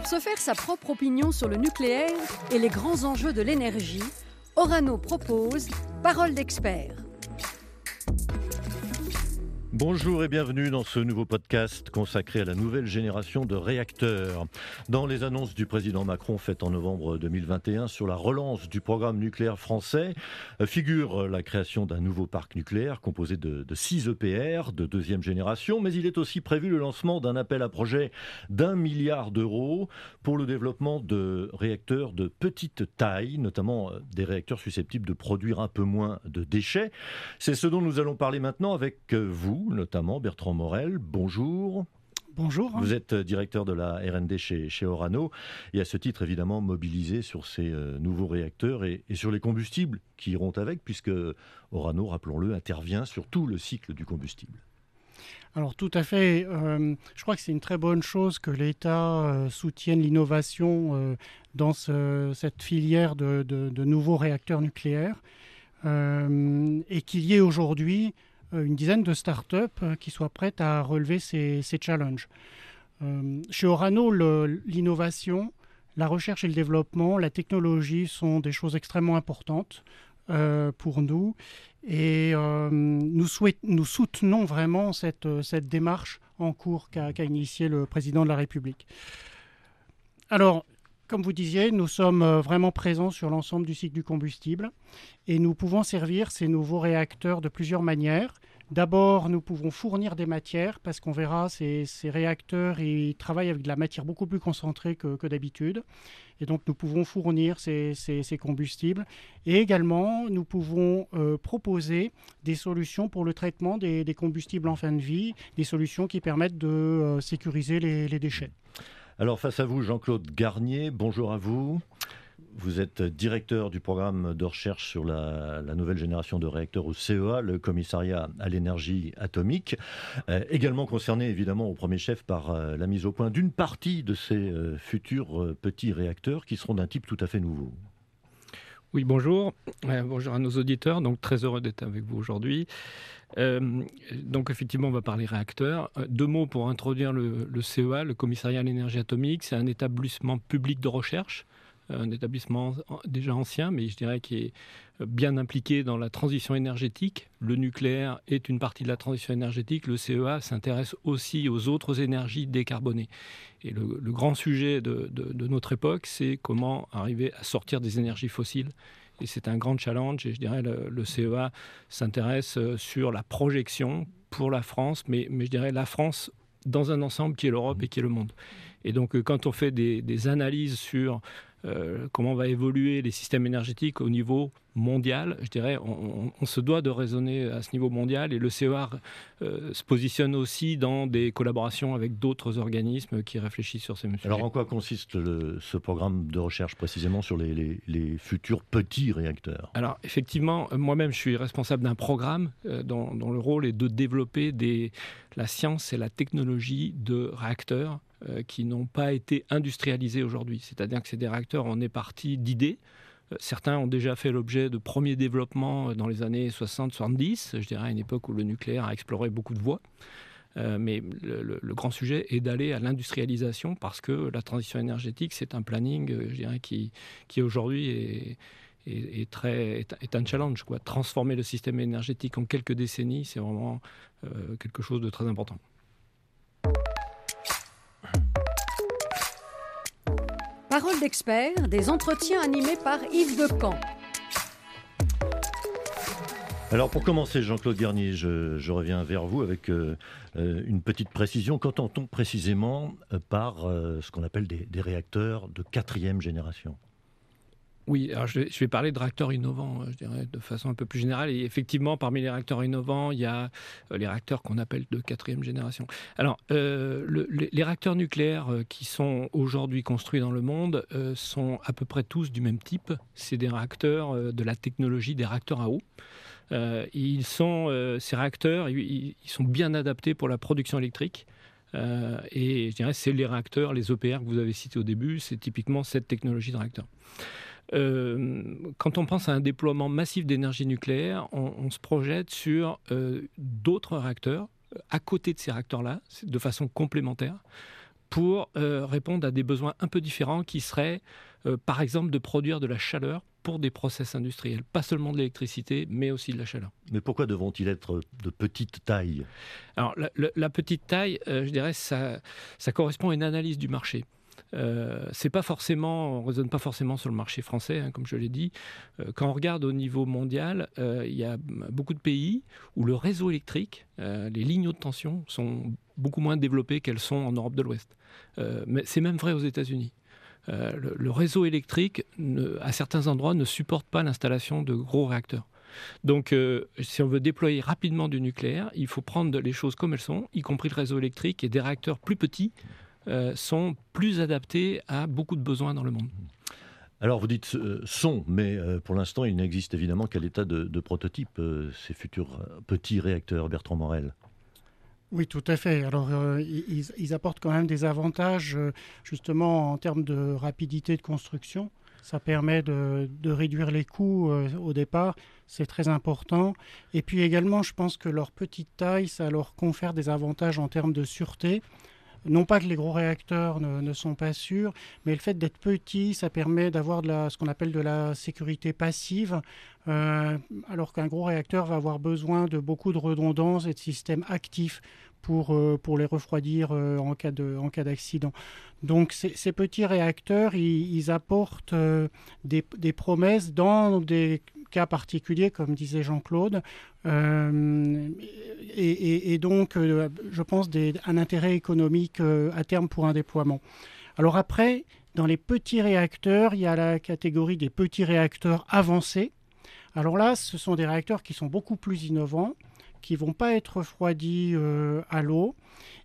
Pour se faire sa propre opinion sur le nucléaire et les grands enjeux de l'énergie, Orano propose Parole d'expert. Bonjour et bienvenue dans ce nouveau podcast consacré à la nouvelle génération de réacteurs. Dans les annonces du président Macron faites en novembre 2021 sur la relance du programme nucléaire français, euh, figure la création d'un nouveau parc nucléaire composé de, 6 EPR de deuxième génération, mais il est aussi prévu le lancement d'un appel à projet d'un milliard d'euros pour le développement de réacteurs de petite taille, notamment euh, des réacteurs susceptibles de produire un peu moins de déchets. C'est ce dont nous allons parler maintenant avec euh, vous, notamment Bertrand Morel. Bonjour. Bonjour. Vous êtes directeur de la RD chez, chez, Orano et à ce titre évidemment mobilisé sur ces euh, nouveaux réacteurs et, et, sur les combustibles qui iront avec puisque Orano, rappelons-le, intervient sur tout le cycle du combustible. Alors tout à fait. Euh, je crois que c'est une très bonne chose que l'État euh, soutienne l'innovation euh, dans ce, cette filière de, de, de, nouveaux réacteurs nucléaires et qu'il y ait aujourd'hui une dizaine de start-up qui soient prêtes à relever ces, ces challenges. chez Orano, l'innovation, la recherche et le développement, la technologie sont des choses extrêmement importantes euh, pour nous et euh, nous, nous, soutenons vraiment cette, cette, démarche en cours qu'a qu initiée le président de la République. Alors, comme vous disiez, nous sommes vraiment présents sur l'ensemble du cycle du combustible et nous pouvons servir ces nouveaux réacteurs de plusieurs manières. D'abord, nous pouvons fournir des matières parce qu'on verra ces, réacteurs, ils travaillent avec de la matière beaucoup plus concentrée que, d'habitude. Et donc, nous pouvons fournir ces, combustibles. Et également, nous pouvons euh, proposer des solutions pour le traitement des, combustibles en fin de vie, des solutions qui permettent de euh, sécuriser les déchets. Alors, face à vous, Jean-Claude Garnier, bonjour à vous. Vous êtes directeur du programme de recherche sur la, nouvelle génération de réacteurs au CEA, le commissariat à l'énergie atomique, euh, également concerné évidemment au premier chef par euh, la mise au point d'une partie de ces euh, futurs petits réacteurs qui seront d'un type tout à fait nouveau. Oui, bonjour. Euh, bonjour à nos auditeurs. Donc, très heureux d'être avec vous aujourd'hui. Euh, donc, effectivement, on va parler réacteurs. Euh, deux mots pour introduire le, le CEA, le Commissariat à l'énergie atomique. C'est un établissement public de recherche un établissement déjà ancien, mais je dirais qui est bien impliqué dans la transition énergétique. Le nucléaire est une partie de la transition énergétique. Le CEA s'intéresse aussi aux autres énergies décarbonées. Et le, grand sujet de, notre époque, c'est comment arriver à sortir des énergies fossiles. Et c'est un grand challenge. Et je dirais le, le CEA s'intéresse sur la projection pour la France, mais, je dirais la France dans un ensemble qui est l'Europe et qui est le monde. Et donc, quand on fait des analyses sur euh, comment va évoluer les systèmes énergétiques au niveau mondial, je dirais, on, on, se doit de raisonner à ce niveau mondial et le CEA euh, se positionne aussi dans des collaborations avec d'autres organismes qui réfléchissent sur ces sujets. Alors en quoi consiste le, ce programme de recherche précisément sur les, les, les futurs petits réacteurs? Alors effectivement, moi-même je suis responsable d'un programme euh, dont, dont, le rôle est de développer des, la science et la technologie de réacteurs euh, qui n'ont pas été industrialisés aujourd'hui. C'est-à-dire que c'est des réacteurs, on est parti d'idées, Certains ont déjà fait l'objet de premiers développements dans les années 60-70, je dirais à une époque où le nucléaire a exploré beaucoup de voies. Euh, mais le, grand sujet est d'aller à l'industrialisation parce que la transition énergétique, c'est un planning qui, aujourd'hui est, très, est, un challenge. Transformer le système énergétique en quelques décennies, c'est vraiment euh, quelque chose de très important. Parole d'expert, des entretiens animés par Yves Decamp. Alors pour commencer, Jean-Claude Garnier, je, reviens vers vous avec euh, une petite précision. Qu'entend-on précisément euh, par euh, ce qu'on appelle des réacteurs de quatrième génération? Oui, alors je vais, parler de réacteurs innovants, je dirais, de façon un peu plus générale. Et effectivement, parmi les réacteurs innovants, il y a euh, les réacteurs qu'on appelle de quatrième génération. Alors, euh, le, les, réacteurs nucléaires euh, qui sont aujourd'hui construits dans le monde euh, sont à peu près tous du même type. C'est des réacteurs euh, de la technologie des réacteurs à eau. Euh, ils sont, ces réacteurs, ils, sont bien adaptés pour la production électrique. Euh, et je dirais c'est les réacteurs, les EPR que vous avez cités au début, c'est typiquement cette technologie de réacteur. Euh, quand on pense à un déploiement massif d'énergie nucléaire, on, on, se projette sur euh, d'autres réacteurs à côté de ces réacteurs-là, de façon complémentaire, pour répondre à des besoins un peu différents qui seraient, par exemple, de produire de la chaleur pour des process industriels, pas seulement de l'électricité, mais aussi de la chaleur. Mais pourquoi devront-ils être de petite taille? Alors la, petite taille, je dirais, ça, ça correspond à une analyse du marché. Euh, c'est pas forcément, on raisonne pas forcément sur le marché français, hein, comme je l'ai dit. Euh, quand on regarde au niveau mondial, euh, il y a beaucoup de pays où le réseau électrique, les lignes haute tension sont beaucoup moins développées qu'elles sont en Europe de l'Ouest. mais c'est même vrai aux États-Unis. Le, réseau électrique, à certains endroits, ne supporte pas l'installation de gros réacteurs. Donc, si on veut déployer rapidement du nucléaire, il faut prendre les choses comme elles sont, y compris le réseau électrique et des réacteurs plus petits euh, sont plus adaptés à beaucoup de besoins dans le monde. Alors vous dites euh, sont, mais euh, pour l'instant il n'existe évidemment qu'à l'état de, prototype ces futurs petits réacteurs, Bertrand Morel. Oui, tout à fait. Alors, ils, apportent quand même des avantages, justement, en termes de rapidité de construction. Ça permet de, de réduire les coûts au départ, c'est très important. Et puis également, je pense que leur petite taille, ça leur confère des avantages en termes de sûreté. Non pas que les gros réacteurs ne, sont pas sûrs, mais le fait d'être petit, ça permet d'avoir ce qu'on appelle de la sécurité passive, euh, alors qu'un gros réacteur va avoir besoin de beaucoup de redondance et de systèmes actifs pour, euh, les refroidir euh, en cas d'accident. Donc ces, petits réacteurs, ils, apportent des, promesses dans des cas particuliers, comme disait Jean-Claude, euh, et, donc, euh, je pense, des, un intérêt économique euh, à terme pour un déploiement. Alors après, dans les petits réacteurs, il y a la catégorie des petits réacteurs avancés. Alors là, ce sont des réacteurs qui sont beaucoup plus innovants, qui ne vont pas être refroidis à l'eau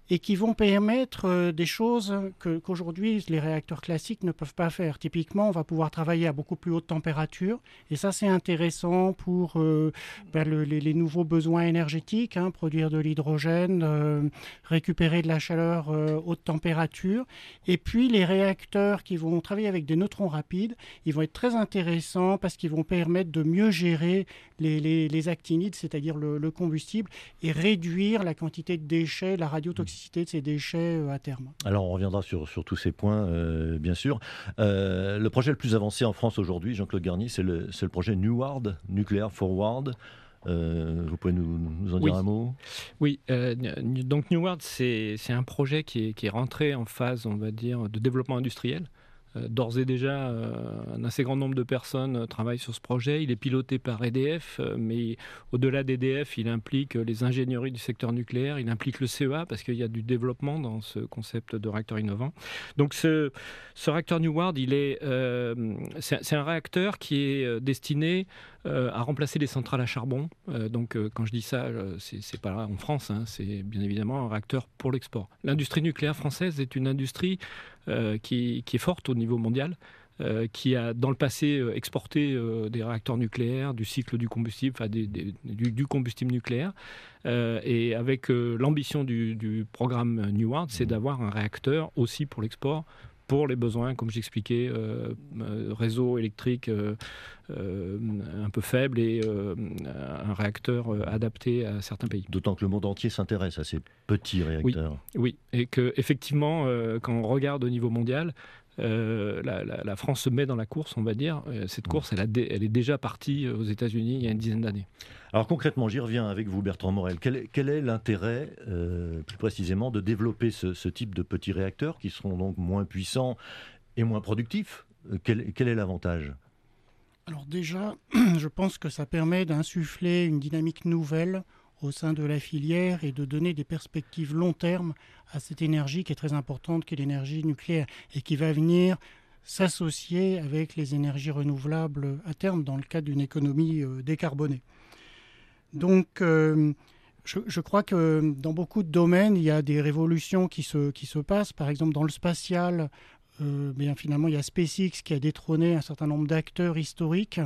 et qui vont permettre euh, des choses qu'aujourd'hui les réacteurs classiques ne peuvent pas faire. Typiquement, on va pouvoir travailler à beaucoup plus haute température et ça c'est intéressant pour euh, ben, les, nouveaux besoins énergétiques, hein, produire de l'hydrogène, euh, récupérer de la chaleur haute température. Et puis les réacteurs qui vont travailler avec des neutrons rapides, ils vont être très intéressants parce qu'ils vont permettre de mieux gérer les, actinides, c'est-à-dire le, le combustible, et réduire la quantité de déchets, la radiotoxicité de ces déchets euh, à terme. Alors on reviendra sur, sur tous ces points, euh, bien sûr. Euh, le projet le plus avancé en France aujourd'hui, Jean-Claude Garnier, c'est le, le, projet NUWARD, Nuclear Forward. vous pouvez nous, en dire un mot? Oui, donc NUWARD, c'est un projet qui est, qui est rentré en phase, on va dire, de développement industriel. Euh, d'ores et déjà, euh, un assez grand nombre de personnes euh, travaillent sur ce projet. Il est piloté par EDF, mais au-delà d'EDF, il implique les ingénieries du secteur nucléaire, il implique le CEA parce qu'il y a du développement dans ce concept de réacteur innovant. Donc ce, réacteur New World, il est, c'est un réacteur qui est destiné à remplacer les centrales à charbon. donc quand je dis ça, c'est pas en France, hein, c'est bien évidemment un réacteur pour l'export. L'industrie nucléaire française est une industrie euh, qui, est forte au niveau mondial. Euh, qui a dans le passé euh, exporté des réacteurs nucléaires, du cycle du combustible, enfin du, combustible nucléaire. et avec l'ambition du, programme New World, c'est d'avoir un réacteur aussi pour l'export, pour les besoins, comme j'expliquais, réseau électrique un peu faible et un réacteur adapté à certains pays. D'autant que le monde entier s'intéresse à ces petits réacteurs. Oui, et que effectivement, quand on regarde au niveau mondial, euh, la, France se met dans la course, on va dire. Euh, cette course, elle, est déjà partie aux États-Unis il y a une dizaine d'années. Alors concrètement, j'y reviens avec vous, Bertrand Morel. Quel, est l'intérêt, euh, plus précisément, de développer ce, type de petits réacteurs qui seront donc moins puissants et moins productifs? Quel, est l'avantage? Alors déjà, je pense que ça permet d'insuffler une dynamique nouvelle au sein de la filière et de donner des perspectives long terme à cette énergie qui est très importante, qui est l'énergie nucléaire, et qui va venir s'associer avec les énergies renouvelables à terme dans le cadre d'une économie euh, décarbonée. Donc, euh, je, crois que dans beaucoup de domaines, il y a des révolutions qui se, qui se passent. Par exemple, dans le spatial, euh, bien finalement, il y a SpaceX qui a détrôné un certain nombre d'acteurs historiques.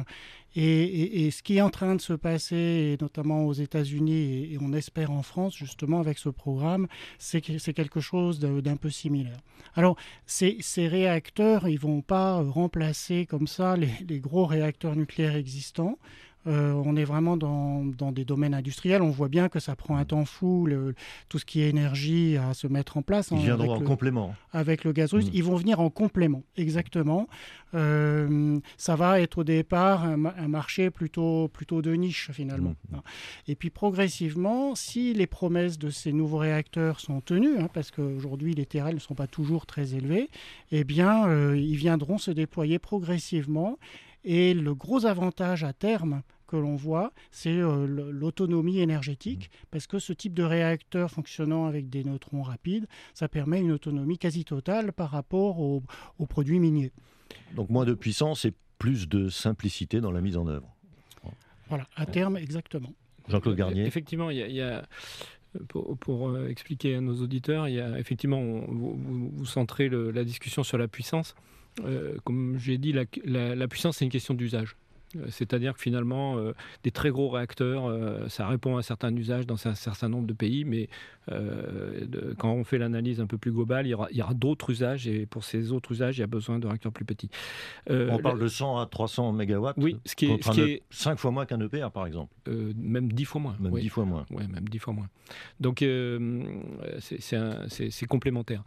Et, ce qui est en train de se passer, notamment aux États-Unis et, on espère en France, justement, avec ce programme, c'est quelque chose d'un peu similaire. Alors, ces, réacteurs, ils vont pas remplacer comme ça les, gros réacteurs nucléaires existants. On est vraiment dans, des domaines industriels. On voit bien que ça prend un temps fou, tout ce qui est énergie à se mettre en place. Ils hein, viendront en complément. Avec le gaz russe, mm. ils vont venir en complément, exactement. ça va être au départ un, marché plutôt, plutôt de niche finalement. Mm. Et puis progressivement, si les promesses de ces nouveaux réacteurs sont tenues, hein, parce qu'aujourd'hui les TRL ne sont pas toujours très élevés, eh bien ils viendront se déployer progressivement et le gros avantage à terme que l'on voit, c'est euh, l'autonomie énergétique, mmh. parce que ce type de réacteur fonctionnant avec des neutrons rapides, ça permet une autonomie quasi totale par rapport aux, produits miniers. Donc moins de puissance et plus de simplicité dans la mise en œuvre. Voilà, à terme, exactement. Jean-Claude Garnier. Effectivement, il y a, pour, euh, expliquer à nos auditeurs, il y a effectivement, vous, centrez la discussion sur la puissance. Euh, comme j'ai dit, la, puissance, c'est une question d'usage. Euh, c'est-à-dire que finalement, euh, des très gros réacteurs, ça répond à certains usages dans un certain nombre de pays, mais quand on fait l'analyse un peu plus globale, il y aura, d'autres usages, et pour ces autres usages, il y a besoin de réacteurs plus petits. on parle de 100 à 300 MW Oui, ce qui est, ce est 5 fois moins qu'un EPR, par exemple. même 10 fois moins. Même 10 fois moins. Oui, même 10 fois moins. Donc, c'est complémentaire.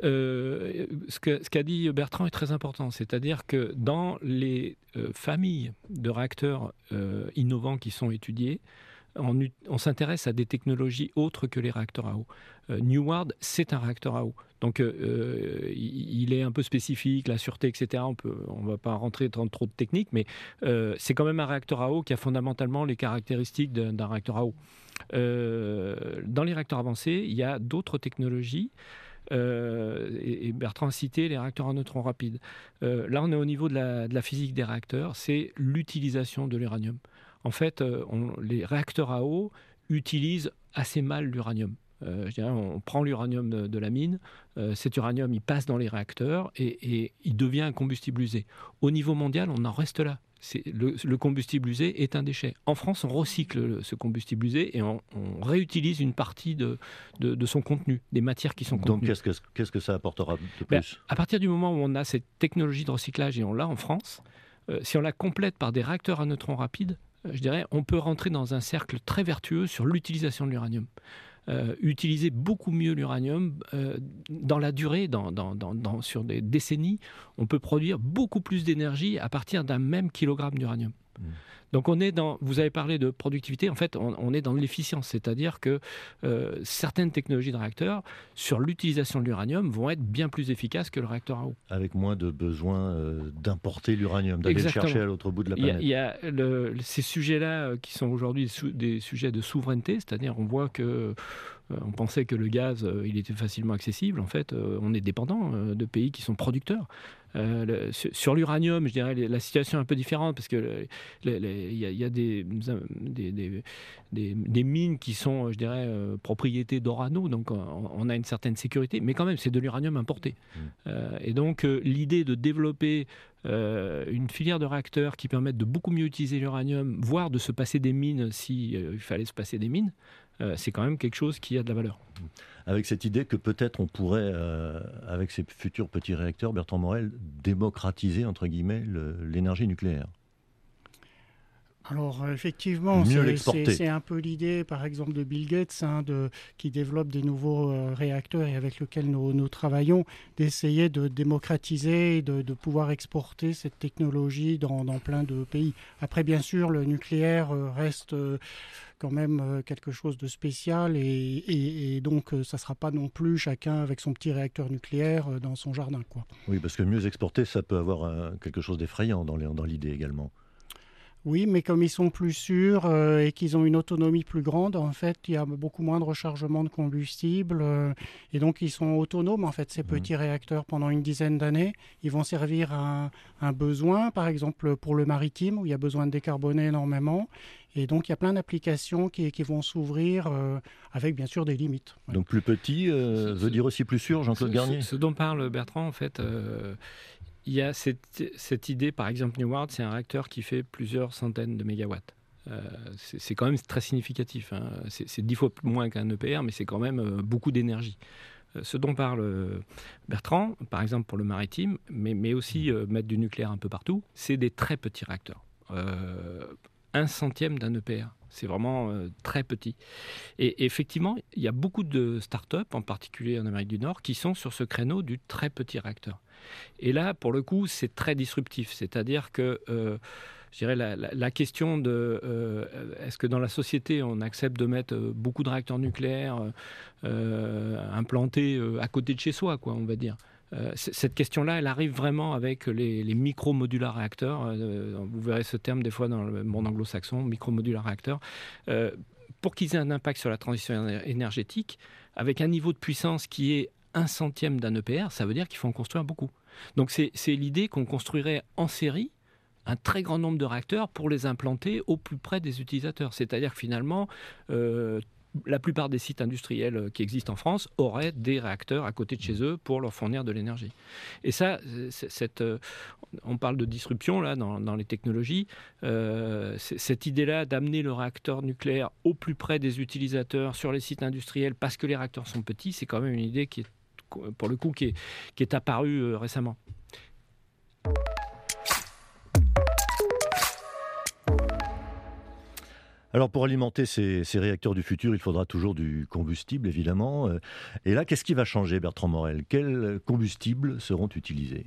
ce qu'a ce dit Bertrand est très important, c'est-à-dire que dans les familles de réacteurs euh, innovants qui sont étudiés, on, s'intéresse à des technologies autres que les réacteurs à eau. Euh, Neward, c'est un réacteur à eau. Donc, euh, il est un peu spécifique, la sûreté, etc. On ne va pas rentrer dans trop de techniques, mais c'est quand même un réacteur à eau qui a fondamentalement les caractéristiques d'un réacteur à eau. dans les réacteurs avancés, il y a d'autres technologies euh, et, Bertrand a cité les réacteurs à neutrons rapides. Euh, là, on est au niveau de la, physique des réacteurs, c'est l'utilisation de l'uranium. En fait, euh, les réacteurs à eau utilisent assez mal l'uranium. on prend l'uranium de, la mine, cet uranium il passe dans les réacteurs et, et, il devient un combustible usé. Au niveau mondial, on en reste là le, combustible usé est un déchet. En France, on recycle ce combustible usé et on, réutilise une partie de, son contenu, des matières qui sont contenues. Donc qu'est-ce que, ça apportera de ben, plus? À partir du moment où on a cette technologie de recyclage et on l'a en France, euh, si on la complète par des réacteurs à neutrons rapides, euh, je dirais, on peut rentrer dans un cercle très vertueux sur l'utilisation de l'uranium. Euh, utiliser beaucoup mieux l'uranium euh, dans la durée, sur des décennies, on peut produire beaucoup plus d'énergie à partir d'un même kilogramme d'uranium. Mmh. Donc on est dans, vous avez parlé de productivité, en fait on, est dans l'efficience, c'est-à-dire que euh, certaines technologies de réacteurs sur l'utilisation de l'uranium vont être bien plus efficaces que le réacteur à eau. Avec moins de besoin euh, d'importer l'uranium, d'aller le chercher à l'autre bout de la planète. Il y a, ces sujets-là euh, qui sont aujourd'hui des sujets de souveraineté, c'est-à-dire on voit que on pensait que le gaz, il était facilement accessible. En fait, on est dépendant de pays qui sont producteurs. Euh, sur l'uranium, je dirais la situation est un peu différente parce que il y, a, des, des, mines qui sont, je dirais, euh, propriété d'Orano, donc on, a une certaine sécurité, mais quand même c'est de l'uranium importé. Mmh. Euh, et donc l'idée de développer une filière de réacteurs qui permette de beaucoup mieux utiliser l'uranium, voire de se passer des mines s'il il fallait se passer des mines, c'est quand même quelque chose qui a de la valeur. Avec cette idée que peut-être on pourrait, euh, avec ces futurs petits réacteurs, Bertrand Morel, démocratiser, entre guillemets, l'énergie nucléaire. Alors effectivement, c'est un peu l'idée, par exemple, de Bill Gates, hein, de, qui développe des nouveaux euh, réacteurs et avec lesquels nous, travaillons, d'essayer de démocratiser et de, pouvoir exporter cette technologie dans, plein de pays. Après, bien sûr, le nucléaire euh, reste quand même euh, quelque chose de spécial et, donc euh, ça ne sera pas non plus chacun avec son petit réacteur nucléaire euh, dans son jardin. Quoi. Oui, parce que mieux exporter, ça peut avoir quelque chose d'effrayant dans l'idée également. Oui, mais comme ils sont plus sûrs et qu'ils ont une autonomie plus grande, en fait, il y a beaucoup moins de rechargement de combustible. et donc, ils sont autonomes, en fait, ces mmh. petits réacteurs, pendant une dizaine d'années. Ils vont servir à un, besoin, par exemple, pour le maritime, où il y a besoin de décarboner énormément. Et donc, il y a plein d'applications qui, vont s'ouvrir euh, avec, bien sûr, des limites. Donc, plus petit euh, veut dire aussi plus sûr, Jean-Claude Garnier? ce, dont parle Bertrand, en fait, euh, il y a cette, idée, par exemple, Neward, c'est un réacteur qui fait plusieurs centaines de mégawatts. c'est quand même très significatif. Hein. C'est dix fois moins qu'un EPR, mais c'est quand même beaucoup d'énergie. Ce dont parle Bertrand, par exemple pour le maritime, mais, mais aussi mettre du nucléaire un peu partout, c'est des très petits réacteurs un centième d'un EPR. C'est vraiment très petit. Et, effectivement, il y a beaucoup de start-up, en particulier en Amérique du Nord, qui sont sur ce créneau du très petit réacteur. Et là, pour le coup, c'est très disruptif. C'est-à-dire que je dirais, la, question de euh, est-ce que dans la société on accepte de mettre euh, beaucoup de réacteurs nucléaires euh, implantés à côté de chez soi, quoi, on va dire? Cette question-là, elle arrive vraiment avec les, micro-modulars réacteurs. vous verrez ce terme des fois dans le monde anglo-saxon, micro-modulars réacteurs. pour qu'ils aient un impact sur la transition énergétique, avec un niveau de puissance qui est un centième d'un EPR, ça veut dire qu'il faut en construire beaucoup. Donc c'est l'idée qu'on construirait en série un très grand nombre de réacteurs pour les implanter au plus près des utilisateurs. C'est-à-dire que finalement, euh, la plupart des sites industriels qui existent en France auraient des réacteurs à côté de chez eux pour leur fournir de l'énergie. Et ça, cette, euh, on parle de disruption là dans, les technologies. Euh, cette idée-là d'amener le réacteur nucléaire au plus près des utilisateurs sur les sites industriels parce que les réacteurs sont petits, c'est quand même une idée qui est, pour le coup, qui est, qui est apparue récemment. Alors pour alimenter ces, réacteurs du futur, il faudra toujours du combustible, évidemment. Euh, et là, qu'est-ce qui va changer, Bertrand Morel? Quels combustibles seront utilisés?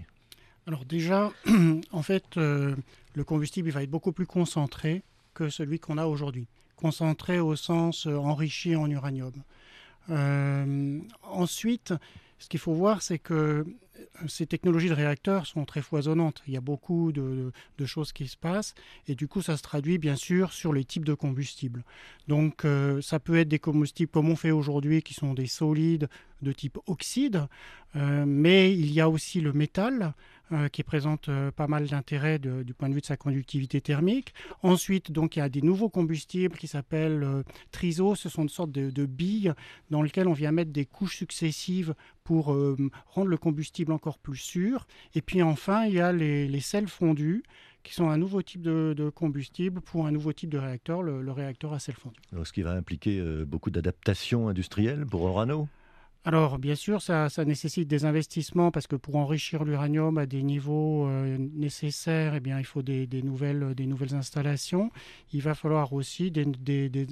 Alors déjà, en fait, euh, le combustible va être beaucoup plus concentré que celui qu'on a aujourd'hui. Concentré au sens euh, enrichi en uranium. ensuite, ce qu'il faut voir, c'est que ces technologies de réacteurs sont très foisonnantes. Il y a beaucoup de, choses qui se passent et du coup, ça se traduit bien sûr sur les types de combustibles. Donc, euh, ça peut être des combustibles comme on fait aujourd'hui, qui sont des solides de type oxyde, euh, mais il y a aussi le métal euh, qui présente euh, pas mal d'intérêt du point de vue de sa conductivité thermique. Ensuite, donc, il y a des nouveaux combustibles qui s'appellent euh, triso. Ce sont une sorte de, billes dans lesquelles on vient mettre des couches successives pour rendre le combustible encore plus sûr. Et puis enfin, il y a les, sels fondus qui sont un nouveau type de, combustible pour un nouveau type de réacteur, le, réacteur à sel fondu. ce qui va impliquer beaucoup d'adaptations industrielles pour Orano? Alors, bien sûr, ça, nécessite des investissements parce que pour enrichir l'uranium à des niveaux euh, nécessaires, eh bien, il faut des, nouvelles, des nouvelles installations. Il va falloir aussi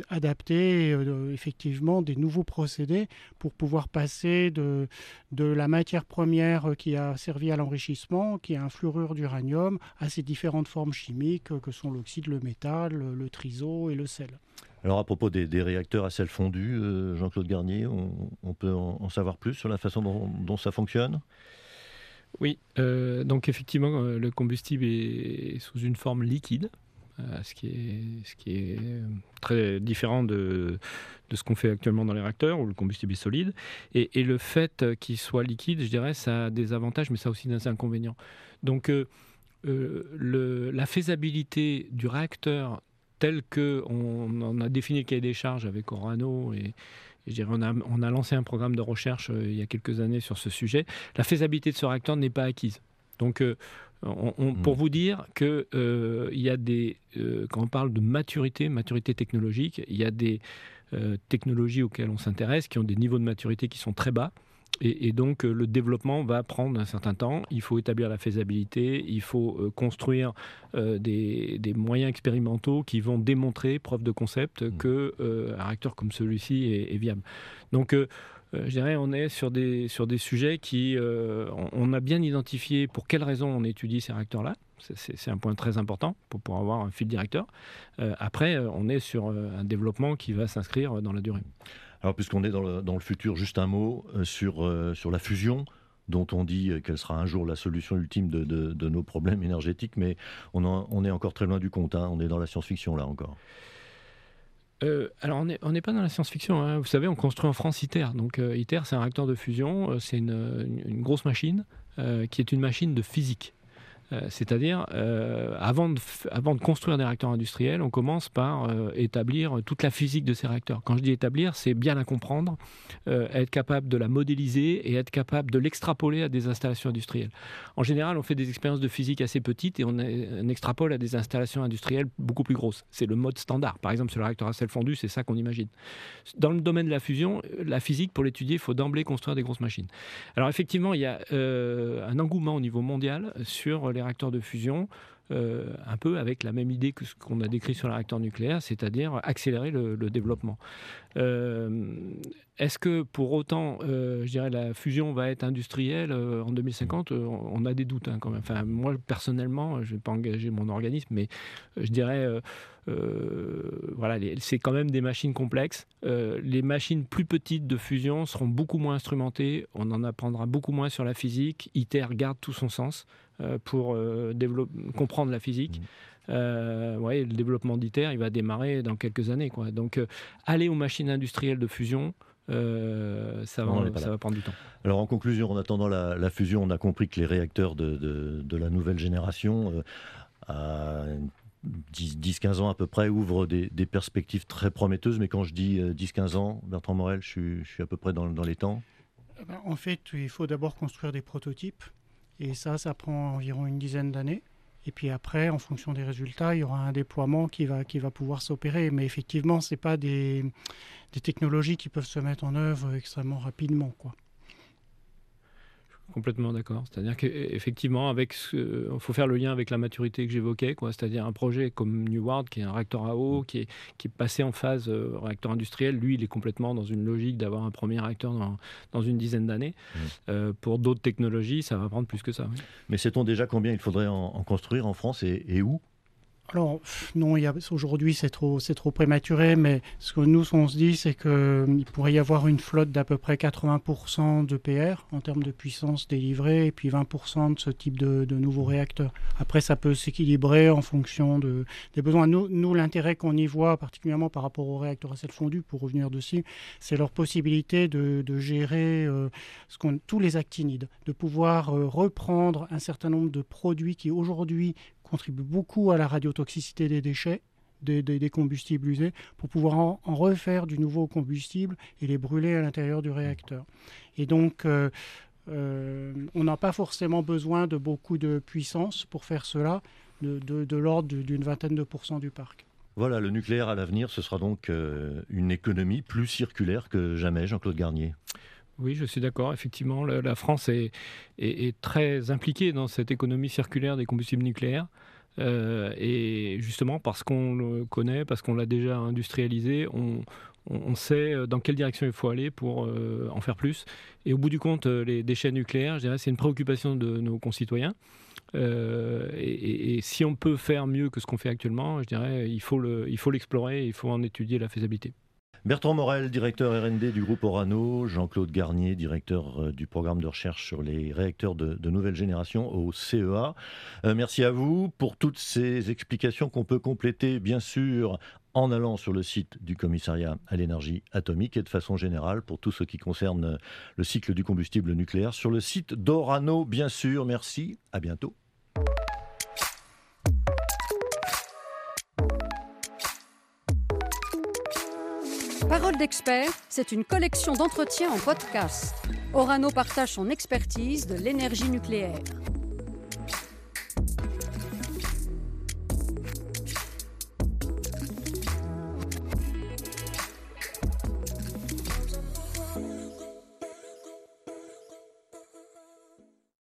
adapter euh, effectivement des nouveaux procédés pour pouvoir passer de, la matière première qui a servi à l'enrichissement, qui est un fluorure d'uranium, à ces différentes formes chimiques que sont l'oxyde, le métal, le triso et le sel. Alors à propos des, réacteurs à sel fondu, euh, Jean-Claude Garnier, on, peut en, savoir plus sur la façon dont, ça fonctionne? Oui, euh, donc effectivement, euh, le combustible est sous une forme liquide. ce, qui est, très différent de, ce qu'on fait actuellement dans les réacteurs, où le combustible est solide. Et, le fait qu'il soit liquide, je dirais, ça a des avantages, mais ça a aussi des inconvénients. Donc, la faisabilité du réacteur tel qu'on on a défini le cahier des charges avec Orano et, je dirais, on, a, on a lancé un programme de recherche euh, il y a quelques années sur ce sujet. La faisabilité de ce réacteur n'est pas acquise. Donc, euh, on, pour hmm. vous dire qu'il euh, y a des, quand on parle de maturité, maturité technologique, il y a des technologies auxquelles on s'intéresse qui ont des niveaux de maturité qui sont très bas. Et, donc euh, le développement va prendre un certain temps. Il faut établir la faisabilité, il faut euh, construire euh, des, moyens expérimentaux qui vont démontrer, preuve de concept, mmh. que un réacteur comme celui-ci est, viable. Donc je dirais, on est sur des, sur des sujets qui, on, a bien identifié pour quelles raisons on étudie ces réacteurs-là. C'est un point très important pour pouvoir avoir un fil directeur. après, on est sur un développement qui va s'inscrire dans la durée. Alors, puisqu'on est dans le, futur, juste un mot euh, sur, euh, sur la fusion dont on dit qu'elle sera un jour la solution ultime de, nos problèmes énergétiques, mais on, est encore très loin du compte, hein. on est dans la science-fiction là encore. Euh, alors on n'est pas dans la science-fiction, hein. vous savez, on construit en France ITER. Donc ITER, c'est un réacteur de fusion, c'est une, grosse machine qui est une machine de physique. Euh, c'est-à-dire, euh, avant, de, construire des réacteurs industriels, on commence par euh, établir toute la physique de ces réacteurs. Quand je dis établir, c'est bien la comprendre, être capable de la modéliser et être capable de l'extrapoler à des installations industrielles. En général, on fait des expériences de physique assez petites et on, extrapole à des installations industrielles beaucoup plus grosses. C'est le mode standard. Par exemple, sur le réacteur à sel fondu, c'est ça qu'on imagine. Dans le domaine de la fusion, la physique, pour l'étudier, il faut d'emblée construire des grosses machines. Alors effectivement, il y a un engouement au niveau mondial sur les réacteurs de fusion. un peu avec la même idée que ce qu'on a décrit sur le réacteur nucléaire, c'est-à-dire accélérer le, développement. Est-ce que pour autant, je dirais, la fusion va être industrielle en 2050 On a des doutes hein, quand même. Enfin, moi personnellement, je ne vais pas engager mon organisme, mais je dirais euh, voilà, c'est quand même des machines complexes. Euh, les machines plus petites de fusion seront beaucoup moins instrumentées. On en apprendra beaucoup moins sur la physique. ITER garde tout son sens euh, pour comprendre la physique. Mmh. le développement d'ITER, il va démarrer dans quelques années. Quoi. Donc, aller aux machines industrielles de fusion, ça, va, ça va, prendre du temps. Alors en conclusion, en attendant la, fusion, on a compris que les réacteurs de, de la nouvelle génération à 10-15 ans à peu près, ouvre des, perspectives très prometteuses. Mais quand je dis 10-15 euh, ans, Bertrand Morel, je suis, à peu près dans, les temps eh ben, En fait, il faut d'abord construire des prototypes. Et ça, ça prend environ une dizaine d'années. Et puis après, en fonction des résultats, il y aura un déploiement qui va, qui va pouvoir s'opérer. Mais effectivement, ce pas des, des technologies qui peuvent se mettre en œuvre extrêmement rapidement. Quoi. Complètement d'accord. C'est-à-dire qu'effectivement, avec il faut faire le lien avec la maturité que j'évoquais, quoi. C'est-à-dire un projet comme Neward, qui est un réacteur à eau, qui est, qui est passé en phase euh, réacteur industriel, lui, il est complètement dans une logique d'avoir un premier réacteur dans, dans une dizaine d'années. Mmh. Euh, pour d'autres technologies, ça va prendre plus que ça. Mais sait-on déjà combien il faudrait en, construire en France et où? Alors, non, aujourd'hui c'est trop, trop prématuré, mais ce que nous on se dit, c'est qu'il hum, pourrait y avoir une flotte d'à peu près 80% de PR en termes de puissance délivrée, et puis 20% de ce type de, nouveaux réacteurs. Après, ça peut s'équilibrer en fonction de, des besoins. Nous, l'intérêt qu'on y voit, particulièrement par rapport aux réacteurs à sel fondu, pour revenir dessus, c'est leur possibilité de, gérer euh, tous les actinides, de pouvoir euh, reprendre un certain nombre de produits qui aujourd'hui contribue beaucoup à la radiotoxicité des déchets, des, combustibles usés, pour pouvoir en, refaire du nouveau combustible et les brûler à l'intérieur du réacteur. Et donc, euh, euh, on n'a pas forcément besoin de beaucoup de puissance pour faire cela, de, l'ordre d'une vingtaine de pourcents du parc. Voilà, le nucléaire à l'avenir, ce sera donc euh, une économie plus circulaire que jamais, Jean-Claude Garnier. Oui, je suis d'accord. Effectivement, la, France est, très impliquée dans cette économie circulaire des combustibles nucléaires. Euh, et justement, parce qu'on le connaît, parce qu'on l'a déjà industrialisé, on, sait dans quelle direction il faut aller pour euh, en faire plus. Et au bout du compte, les déchets nucléaires, je dirais, c'est une préoccupation de nos concitoyens. Euh, et, si on peut faire mieux que ce qu'on fait actuellement, je dirais, il faut l'explorer, il faut en étudier la faisabilité. Bertrand Morel, directeur RD du groupe Orano, Jean-Claude Garnier, directeur euh, du programme de recherche sur les réacteurs de, nouvelle génération au CEA. Euh, merci à vous pour toutes ces explications qu'on peut compléter, bien sûr, en allant sur le site du commissariat à l'énergie atomique et de façon générale pour tout ce qui concerne le cycle du combustible nucléaire sur le site d'Orano, bien sûr. Merci, à bientôt. Parole d'expert, c'est une collection d'entretiens en podcast. Orano partage son expertise de l'énergie nucléaire.